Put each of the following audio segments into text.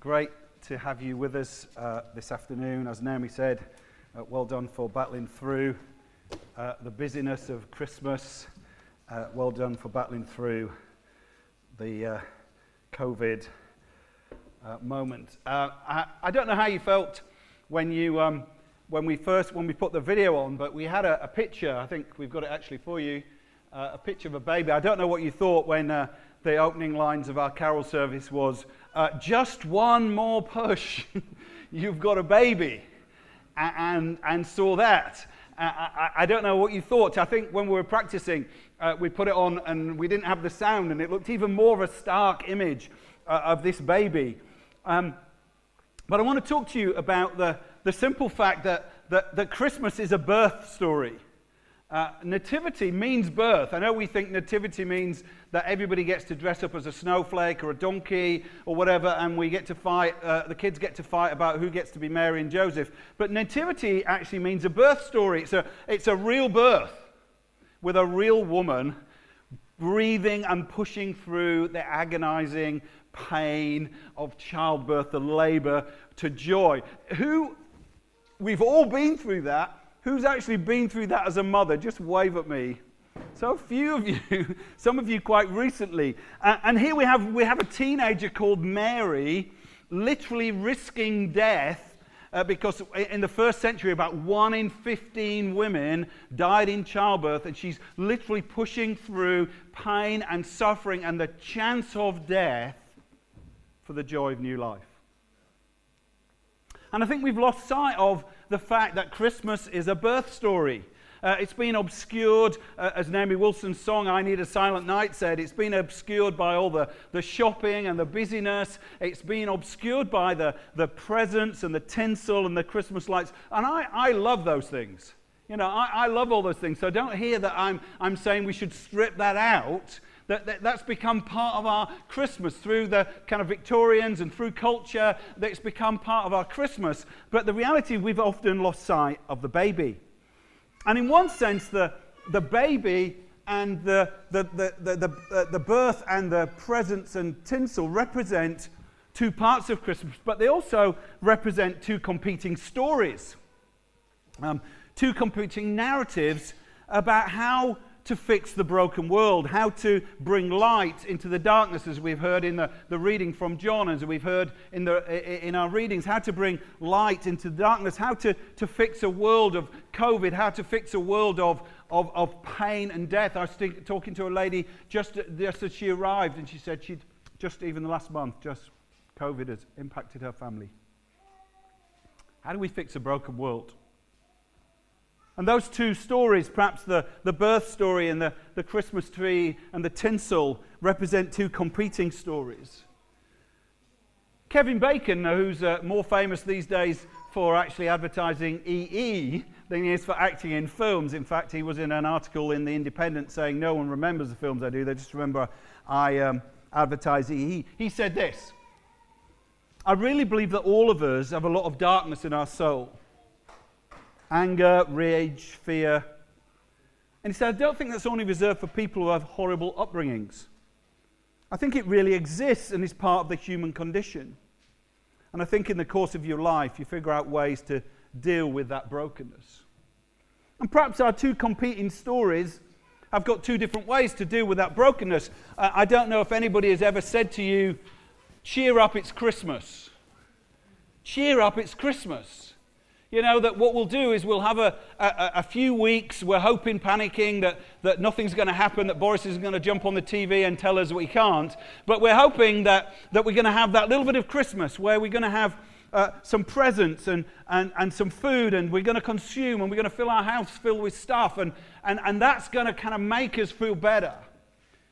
Great to have you with us uh, this afternoon. As Naomi said, uh, well done for battling through uh, the busyness of Christmas. Uh, well done for battling through the uh, COVID uh, moment. I, I, don't know how you felt when you. Um, when we first when we put the video on, but we had a, a picture. I think we've got it actually for you. a picture of a baby. I don't know what you thought when the opening lines of our carol service was uh, just one more push, you've got a baby. And, and saw that. I, I, don't know what you thought. I think when we were practicing, uh, we put it on and we didn't have the sound, and it looked even more of a stark image uh, of this baby. Um, but I want to talk to you about the, the simple fact that, that, that Christmas is a birth story. Uh, nativity means birth. I know we think nativity means that everybody gets to dress up as a snowflake or a donkey or whatever, and we get to fight, uh, the kids get to fight about who gets to be Mary and Joseph. But nativity actually means a birth story. It's a, it's a real birth with a real woman breathing and pushing through the agonizing pain of childbirth, the labor, to joy. Who, we've all been through that. Who's actually been through that as a mother? Just wave at me. So a few of you, some of you quite recently. Uh, and here we have, we have a teenager called Mary literally risking death uh, because in the first century, about one in 15 women died in childbirth, and she's literally pushing through pain and suffering and the chance of death for the joy of new life. And I think we've lost sight of the fact that Christmas is a birth story. Uh, it's been obscured, uh, as Naomi Wilson's song, I Need a Silent Night, said, it's been obscured by all the, the shopping and the busyness. It's been obscured by the, the presents and the tinsel and the Christmas lights. And I, I love those things. You know, I, I love all those things. So don't hear that I'm, I'm saying we should strip that out. That, that, that's become part of our Christmas through the kind of Victorians and through culture. That's become part of our Christmas. But the reality, we've often lost sight of the baby. And in one sense, the, the baby and the, the, the, the, the, uh, the birth and the presents and tinsel represent two parts of Christmas, but they also represent two competing stories, um, two competing narratives about how to fix the broken world, how to bring light into the darkness, as we've heard in the, the reading from John, as we've heard in, the, in our readings, how to bring light into the darkness, how to, to fix a world of COVID, how to fix a world of, of, of pain and death. I was talking to a lady just, just as she arrived, and she said she'd just even the last month, just COVID has impacted her family. How do we fix a broken world? And those two stories, perhaps the, the birth story and the, the Christmas tree and the tinsel, represent two competing stories. Kevin Bacon, who's uh, more famous these days for actually advertising EE than he is for acting in films. In fact, he was in an article in The Independent saying, No one remembers the films I do, they just remember I um, advertise EE. He said this I really believe that all of us have a lot of darkness in our soul anger, rage, fear. And he said, I don't think that's only reserved for people who have horrible upbringings. I think it really exists and is part of the human condition. And I think in the course of your life, you figure out ways to deal with that brokenness. And perhaps our two competing stories have got two different ways to deal with that brokenness. Uh, I don't know if anybody has ever said to you, Cheer up, it's Christmas. Cheer up, it's Christmas. You know, that what we'll do is we'll have a, a, a few weeks, we're hoping, panicking that, that nothing's going to happen, that Boris is going to jump on the TV and tell us we can't. But we're hoping that, that we're going to have that little bit of Christmas where we're going to have uh, some presents and, and, and some food and we're going to consume and we're going to fill our house filled with stuff and, and, and that's going to kind of make us feel better.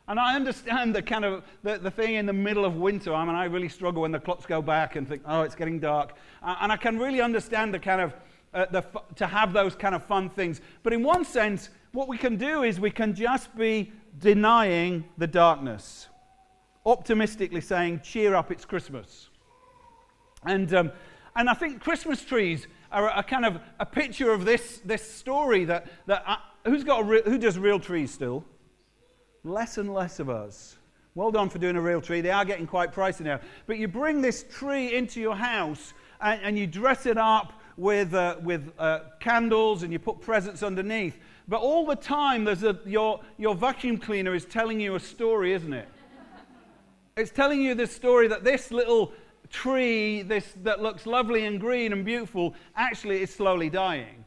And I understand the kind of the, the thing in the middle of winter. I mean, I really struggle when the clocks go back and think, oh, it's getting dark. And I can really understand the kind of uh, the, to have those kind of fun things. But in one sense, what we can do is we can just be denying the darkness, optimistically saying, cheer up, it's Christmas. And, um, and I think Christmas trees are a, kind of a picture of this, this story that, that uh, who's got re- who does real trees still? Less and less of us. Well done for doing a real tree. They are getting quite pricey now. But you bring this tree into your house and, and you dress it up with, uh, with uh, candles and you put presents underneath. But all the time, there's a, your, your vacuum cleaner is telling you a story, isn't it? it's telling you the story that this little tree this, that looks lovely and green and beautiful actually is slowly dying.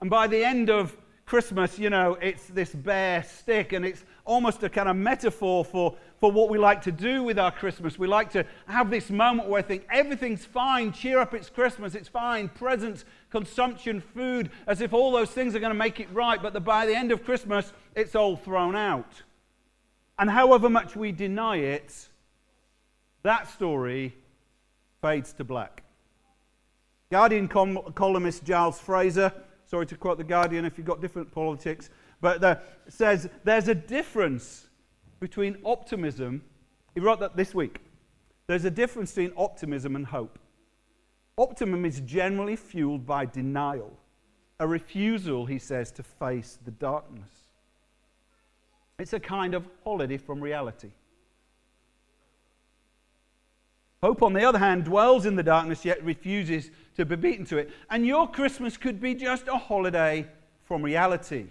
And by the end of Christmas, you know, it's this bare stick and it's almost a kind of metaphor for, for what we like to do with our Christmas. We like to have this moment where I think everything's fine, cheer up, it's Christmas, it's fine, presents, consumption, food, as if all those things are going to make it right, but the, by the end of Christmas, it's all thrown out. And however much we deny it, that story fades to black. Guardian columnist Giles Fraser, sorry to quote The Guardian if you've got different politics, but the, says there's a difference between optimism. He wrote that this week. There's a difference between optimism and hope. Optimism is generally fueled by denial, a refusal, he says, to face the darkness. It's a kind of holiday from reality. Hope, on the other hand, dwells in the darkness yet refuses to be beaten to it. And your Christmas could be just a holiday from reality.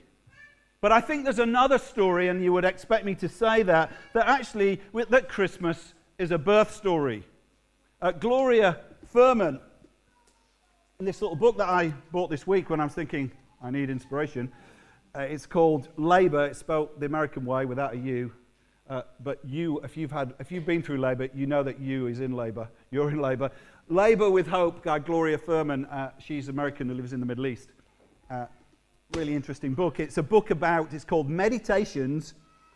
But I think there's another story, and you would expect me to say that, that actually that Christmas is a birth story. Uh, Gloria Furman, in this little book that I bought this week when I was thinking I need inspiration, uh, it's called Labour. It's spelled the American way without a U. Uh, but you, if you've, had, if you've been through Labour, you know that you is in Labour. You're in Labour. Labour with Hope, guy Gloria Furman. Uh, she's American who lives in the Middle East. Really interesting book. It's a book about, it's called Meditations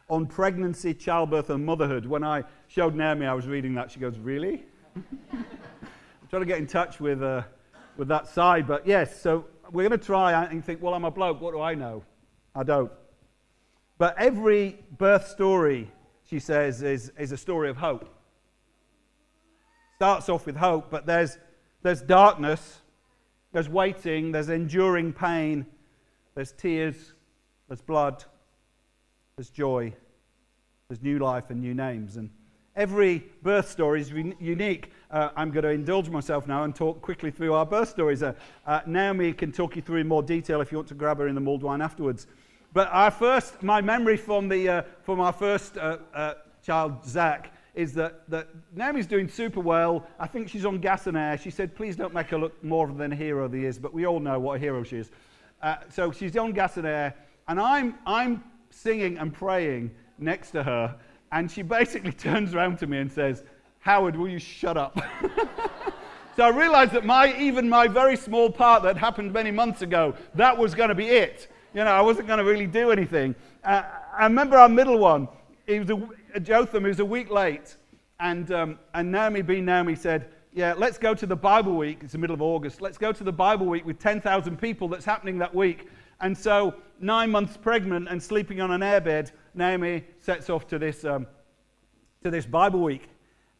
on Pregnancy, Childbirth, and Motherhood. When I showed Naomi I was reading that, she goes, Really? I'm trying to get in touch with, uh, with that side. But yes, so we're going to try and think, Well, I'm a bloke. What do I know? I don't. But every birth story, she says, is, is a story of hope. Starts off with hope, but there's, there's darkness, there's waiting, there's enduring pain, there's tears, there's blood, there's joy, there's new life and new names. And every birth story is unique. Uh, I'm going to indulge myself now and talk quickly through our birth stories. Uh, uh, Naomi can talk you through in more detail if you want to grab her in the mulled wine afterwards. But our first, my memory from, the, uh, from our first uh, uh, child, Zach, is that, that Naomi's doing super well. I think she's on gas and air. She said, please don't make her look more than a hero than is, but we all know what a hero she is. Uh, so she's on gas and air, and I'm, I'm singing and praying next to her, and she basically turns around to me and says, Howard, will you shut up? so I realized that my, even my very small part that happened many months ago, that was going to be it. You know, I wasn't going to really do anything. Uh, I remember our middle one, he was a, Jotham, he was a week late, and, um, and Naomi, being Naomi, said, yeah, let's go to the Bible week. It's the middle of August. Let's go to the Bible week with 10,000 people that's happening that week. And so, nine months pregnant and sleeping on an airbed, Naomi sets off to this, um, to this Bible week.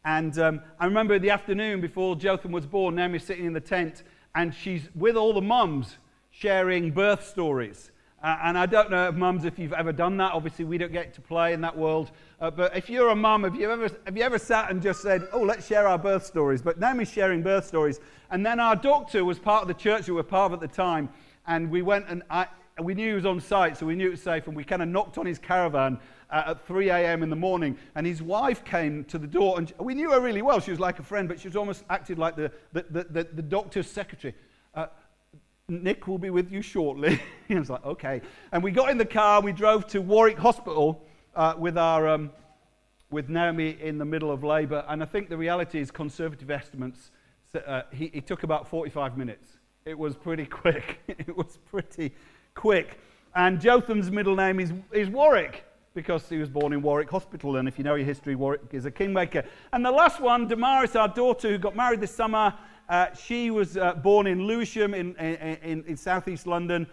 And um, I remember the afternoon before Jotham was born, Naomi's sitting in the tent and she's with all the mums sharing birth stories. Uh, and I don't know, mums, if you've ever done that. Obviously, we don't get to play in that world. Uh, but if you're a mum, have you, ever, have you ever sat and just said, oh, let's share our birth stories? But Naomi's sharing birth stories. And then our doctor was part of the church that we were part of at the time. And we went and I, we knew he was on site, so we knew it was safe. And we kind of knocked on his caravan uh, at 3 a.m. in the morning. And his wife came to the door. And we knew her really well. She was like a friend, but she was almost acted like the, the, the, the, the doctor's secretary. Nick will be with you shortly. I was like, okay. And we got in the car, we drove to Warwick Hospital uh, with, our, um, with Naomi in the middle of labour. And I think the reality is, conservative estimates, uh, he, he took about 45 minutes. It was pretty quick. it was pretty quick. And Jotham's middle name is, is Warwick because he was born in Warwick Hospital. And if you know your history, Warwick is a kingmaker. And the last one, Damaris, our daughter, who got married this summer, uh, she was uh, born in Lewisham in, in, in southeast London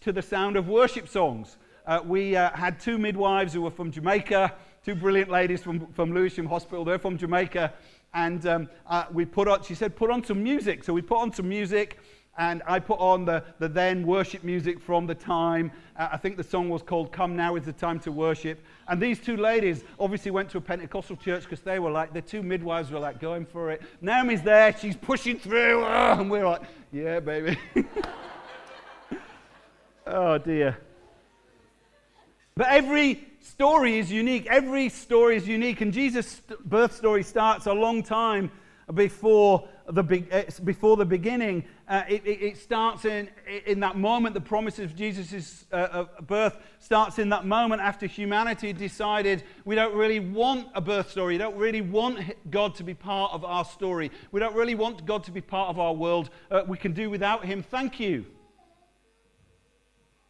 to the sound of worship songs. Uh, we uh, had two midwives who were from Jamaica, two brilliant ladies from, from Lewisham Hospital. They're from Jamaica. And um, uh, we put on, she said, put on some music. So we put on some music and I put on the, the then worship music from the time. Uh, I think the song was called Come Now is the Time to Worship. And these two ladies obviously went to a Pentecostal church because they were like, the two midwives were like going for it. Naomi's there, she's pushing through, and we're like, yeah, baby. oh, dear. But every story is unique. Every story is unique. And Jesus' birth story starts a long time before the, before the beginning. Uh, it, it, starts in, in that moment, the promise of Jesus' uh, birth starts in that moment after humanity decided we don't really want a birth story. We don't really want God to be part of our story. We don't really want God to be part of our world. Uh, we can do without Him. Thank you.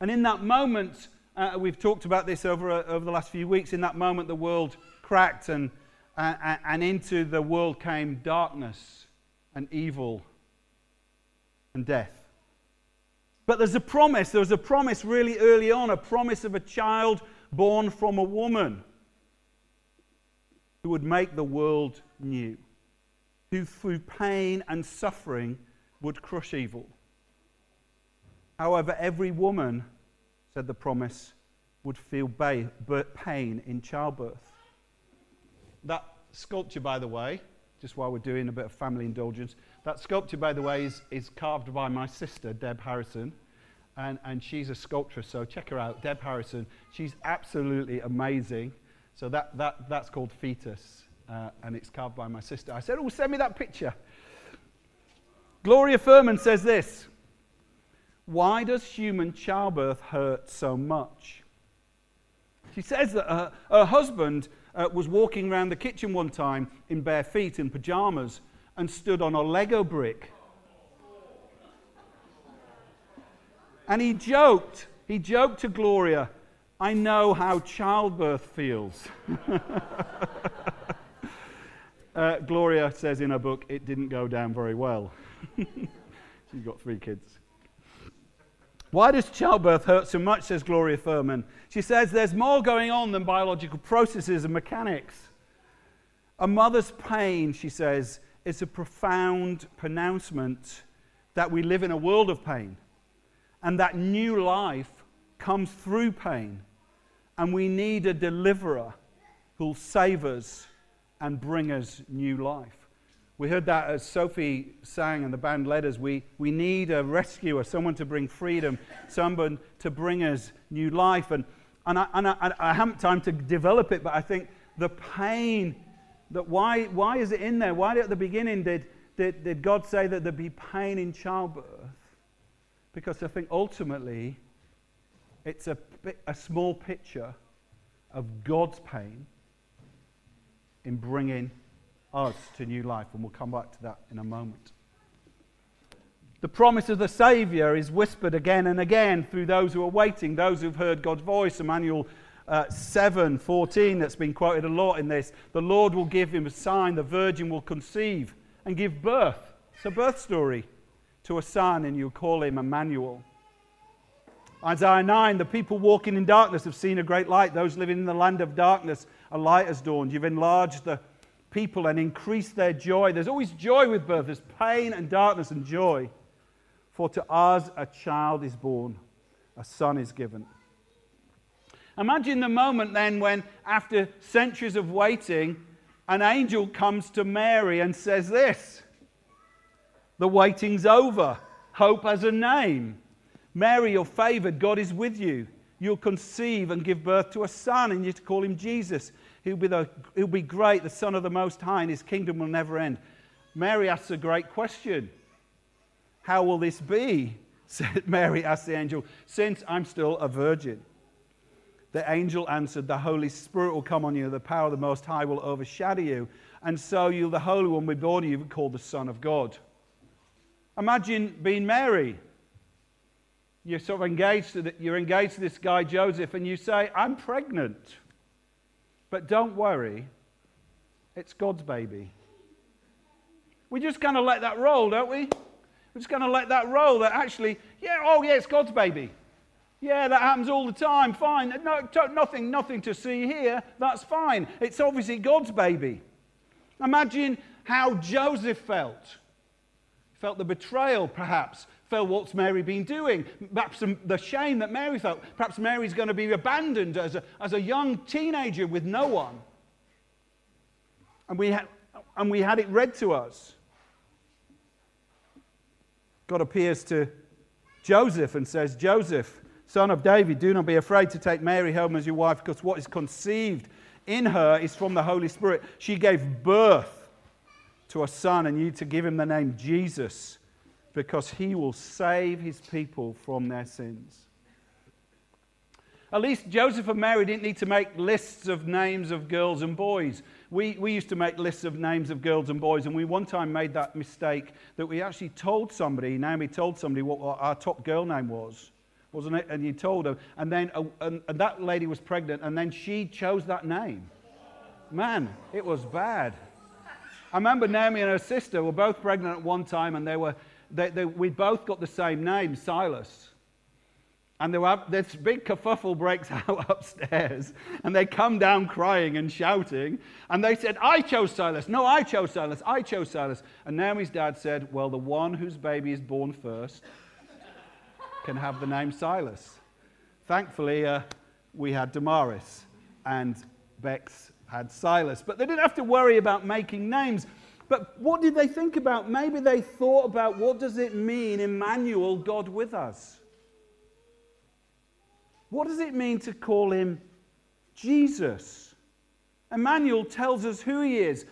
And in that moment, uh, we've talked about this over, uh, over the last few weeks. In that moment, the world cracked and, and into the world came darkness and evil and death. But there's a promise. There was a promise really early on a promise of a child born from a woman who would make the world new, who through pain and suffering would crush evil. However, every woman, said the promise, would feel pain in childbirth. That sculpture, by the way, just while we're doing a bit of family indulgence, that sculpture, by the way, is, is carved by my sister, Deb Harrison. And, and she's a sculptress, so check her out, Deb Harrison. She's absolutely amazing. So that, that, that's called Fetus, uh, and it's carved by my sister. I said, Oh, send me that picture. Gloria Furman says this Why does human childbirth hurt so much? She says that her, her husband uh, was walking around the kitchen one time in bare feet in pajamas and stood on a Lego brick. And he joked, he joked to Gloria, I know how childbirth feels. uh, Gloria says in her book, it didn't go down very well. She's got three kids. Why does childbirth hurt so much, says Gloria Furman? She says there's more going on than biological processes and mechanics. A mother's pain, she says, is a profound pronouncement that we live in a world of pain and that new life comes through pain. And we need a deliverer who'll save us and bring us new life. We heard that as Sophie sang and the band led us. We, we need a rescuer, someone to bring freedom, someone to bring us new life. And, and, I, and I, I haven't time to develop it, but I think the pain that why, why is it in there? Why at the beginning did, did, did God say that there'd be pain in childbirth? Because I think ultimately it's a, a small picture of God's pain in bringing us to new life, and we'll come back to that in a moment. The promise of the Saviour is whispered again and again through those who are waiting, those who've heard God's voice. Emmanuel uh, 7 14, that's been quoted a lot in this. The Lord will give him a sign, the virgin will conceive and give birth. It's a birth story to a son, and you'll call him Emmanuel. Isaiah 9, the people walking in darkness have seen a great light. Those living in the land of darkness, a light has dawned. You've enlarged the people and increase their joy. There's always joy with birth, there's pain and darkness and joy. For to us a child is born, a son is given. Imagine the moment then when, after centuries of waiting, an angel comes to Mary and says this The waiting's over. Hope has a name. Mary, you're favored. God is with you. You'll conceive and give birth to a son, and you're to call him Jesus. He'll be, the, he'll be great, the Son of the Most High, and his kingdom will never end. Mary asks a great question How will this be? said Mary asked the angel, Since I'm still a virgin. The angel answered, The Holy Spirit will come on you, the power of the Most High will overshadow you, and so you, the Holy One, will be born you will be called the Son of God. Imagine being Mary. You're sort of engaged to the, you're engaged to this guy Joseph, and you say, "I'm pregnant," but don't worry, it's God's baby. We just kind of let that roll, don't we? We're just going to let that roll. That actually, yeah, oh yeah, it's God's baby. Yeah, that happens all the time. Fine. No, nothing, nothing to see here. That's fine. It's obviously God's baby. Imagine how Joseph felt. Felt the betrayal, perhaps. Felt what's Mary been doing. Perhaps the shame that Mary felt. Perhaps Mary's going to be abandoned as a, as a young teenager with no one. And we, had, and we had it read to us. God appears to Joseph and says, Joseph, son of David, do not be afraid to take Mary home as your wife, because what is conceived in her is from the Holy Spirit. She gave birth to a son, and you to give him the name Jesus, because he will save his people from their sins. At least Joseph and Mary didn't need to make lists of names of girls and boys. We, we used to make lists of names of girls and boys, and we one time made that mistake that we actually told somebody, Naomi told somebody what our top girl name was wasn't it? And you told her. And then uh, and, and that lady was pregnant, and then she chose that name. Man, it was bad. I remember Naomi and her sister were both pregnant at one time, and they were, they, they, we both got the same name, Silas. And there were, this big kerfuffle breaks out upstairs, and they come down crying and shouting. And they said, I chose Silas. No, I chose Silas. I chose Silas. And Naomi's dad said, Well, the one whose baby is born first can have the name Silas. Thankfully, uh, we had Damaris, and Bex had Silas. But they didn't have to worry about making names. But what did they think about? Maybe they thought about what does it mean, Emmanuel, God with us? What does it mean to call him Jesus? Emmanuel tells us who he is.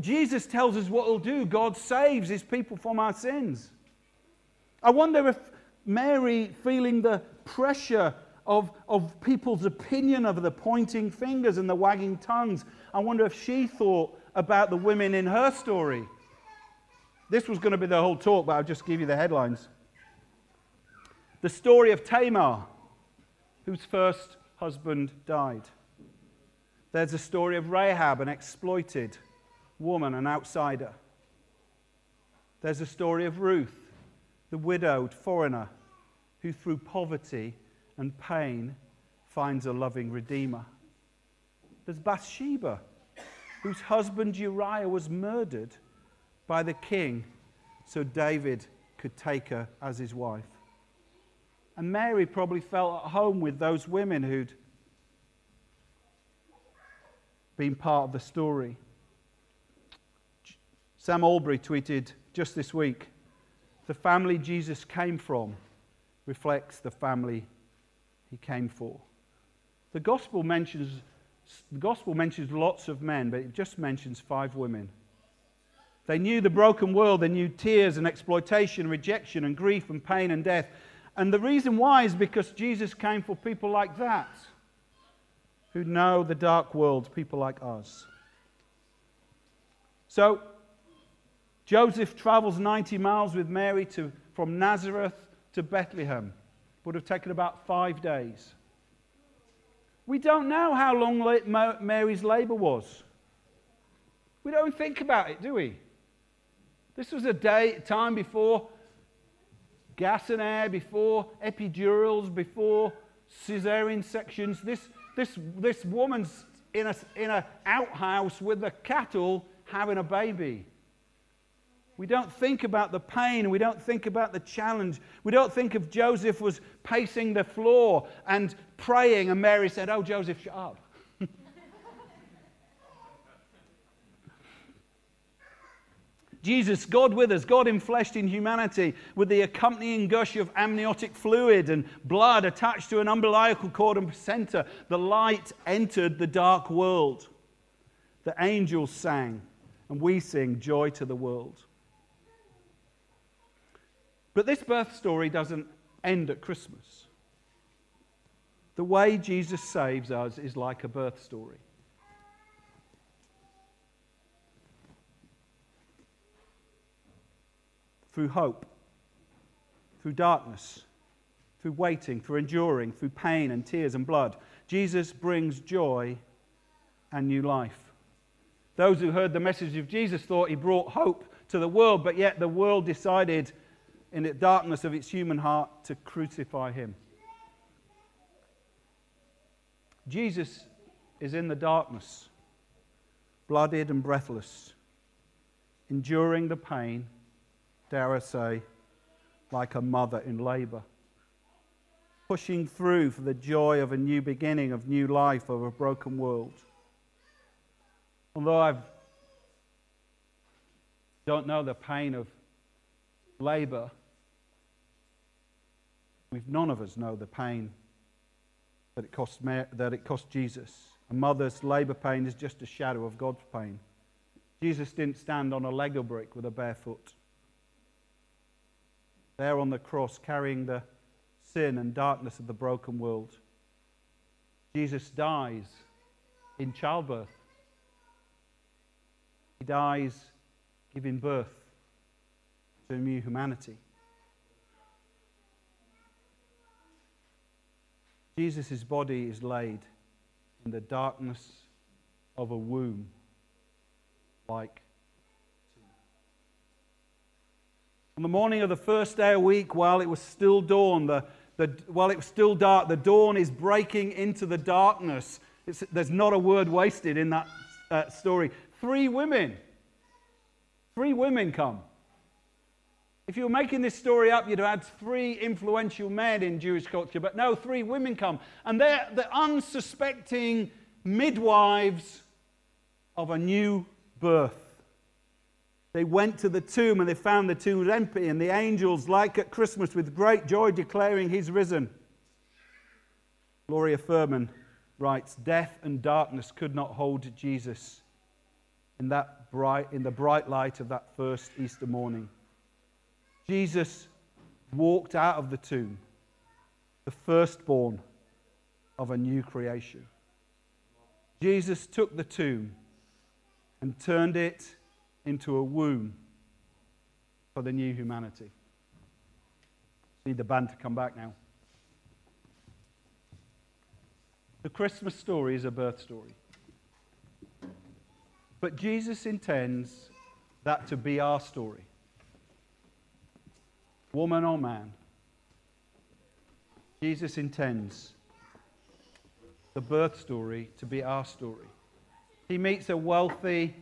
Jesus tells us what he'll do. God saves his people from our sins. I wonder if Mary feeling the pressure of, of people's opinion of the pointing fingers and the wagging tongues. I wonder if she thought about the women in her story. This was going to be the whole talk, but I'll just give you the headlines. The story of Tamar, whose first husband died. There's a story of Rahab, an exploited woman, an outsider. There's a story of Ruth, the widowed foreigner who, through poverty and pain, finds a loving Redeemer. There's Bathsheba, whose husband Uriah was murdered by the king so David could take her as his wife. And Mary probably felt at home with those women who'd been part of the story. Sam Allberry tweeted just this week the family Jesus came from reflects the family he came for. The gospel mentions, the gospel mentions lots of men, but it just mentions five women. They knew the broken world, they knew tears and exploitation, rejection and grief and pain and death. And the reason why is because Jesus came for people like that, who know the dark world, people like us. So, Joseph travels 90 miles with Mary to, from Nazareth to Bethlehem. Would have taken about five days. We don't know how long Mary's labor was. We don't think about it, do we? This was a day, time before gas and air, before epidurals, before cesarean sections. This, this, this woman's in an in a outhouse with the cattle having a baby. We don't think about the pain. We don't think about the challenge. We don't think of Joseph was pacing the floor and praying, and Mary said, Oh, Joseph, shut up. Jesus, God with us, God enfleshed in humanity, with the accompanying gush of amniotic fluid and blood attached to an umbilical cord and placenta, the light entered the dark world. The angels sang, and we sing joy to the world. But this birth story doesn't end at Christmas. The way Jesus saves us is like a birth story. Through hope, through darkness, through waiting, through enduring, through pain and tears and blood, Jesus brings joy and new life. Those who heard the message of Jesus thought he brought hope to the world, but yet the world decided in the darkness of its human heart to crucify him. Jesus is in the darkness, blooded and breathless, enduring the pain, dare I say, like a mother in labor, pushing through for the joy of a new beginning, of new life, of a broken world. Although I don't know the pain of labor, We've, none of us know the pain that it cost, that it cost Jesus. A mother's labor pain is just a shadow of God's pain. Jesus didn't stand on a Lego brick with a bare foot. There on the cross, carrying the sin and darkness of the broken world. Jesus dies in childbirth. He dies giving birth to a new humanity. Jesus' body is laid in the darkness of a womb like On the morning of the first day of week, while it was still dawn, the, the, while it was still dark, the dawn is breaking into the darkness. It's, there's not a word wasted in that uh, story. Three women, three women come. If you were making this story up, you'd have had three influential men in Jewish culture, but no, three women come. And they're the unsuspecting midwives of a new birth. They went to the tomb and they found the tomb empty, and the angels, like at Christmas, with great joy declaring, He's risen. Gloria Furman writes, Death and darkness could not hold Jesus in, that bright, in the bright light of that first Easter morning. Jesus walked out of the tomb, the firstborn of a new creation. Jesus took the tomb and turned it into a womb for the new humanity. Need the band to come back now. The Christmas story is a birth story. But Jesus intends that to be our story woman or man, Jesus intends the birth story to be our story. He meets a wealthy,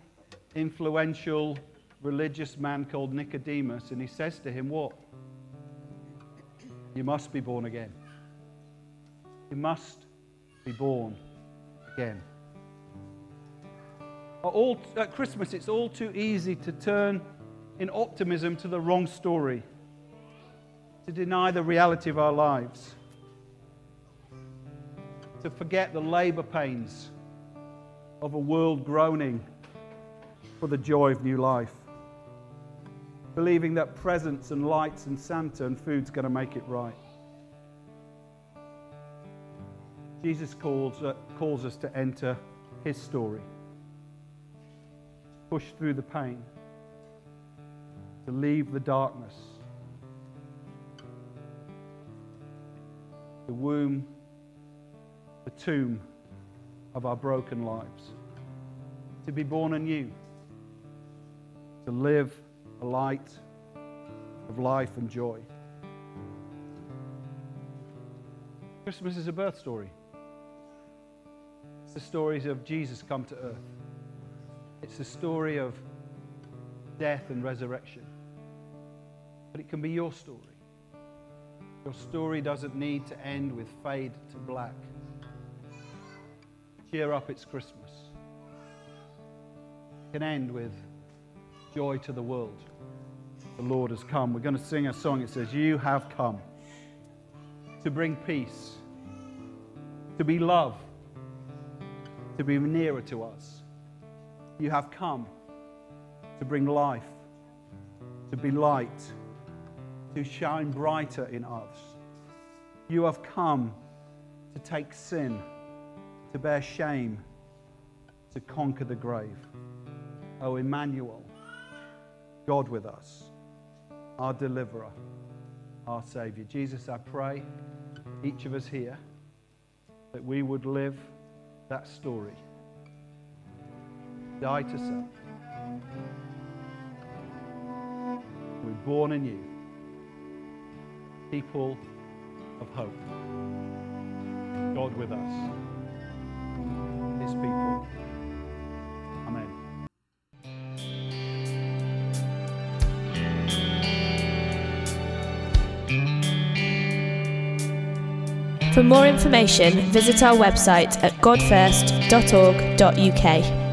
influential, religious man called Nicodemus, and he says to him, What? You must be born again. You must be born again. All, at Christmas, it's all too easy to turn in optimism to the wrong story to deny the reality of our lives, to forget the labor pains of a world groaning for the joy of new life, believing that presents and lights and Santa and food's going to make it right. Jesus calls, uh, calls us to enter his story, push through the pain, to leave the darkness the womb, the tomb of our broken lives. To be born anew, to live a light of life and joy. Christmas is a birth story. It's the stories of Jesus come to earth. It's the story of death and resurrection. But it can be your story. Your story doesn't need to end with fade to black. Cheer up, it's Christmas. It can end with joy to the world. The Lord has come. We're going to sing a song. It says, You have come to bring peace, to be love, to be nearer to us. You have come to bring life, to be light to shine brighter in us. You have come to take sin, to bear shame, to conquer the grave. Oh, Emmanuel, God with us, our deliverer, our Savior. Jesus, I pray, each of us here, that we would live that story. Die to self. We're born anew. People of hope. God with us. His people. Amen. For more information, visit our website at godfirst.org.uk.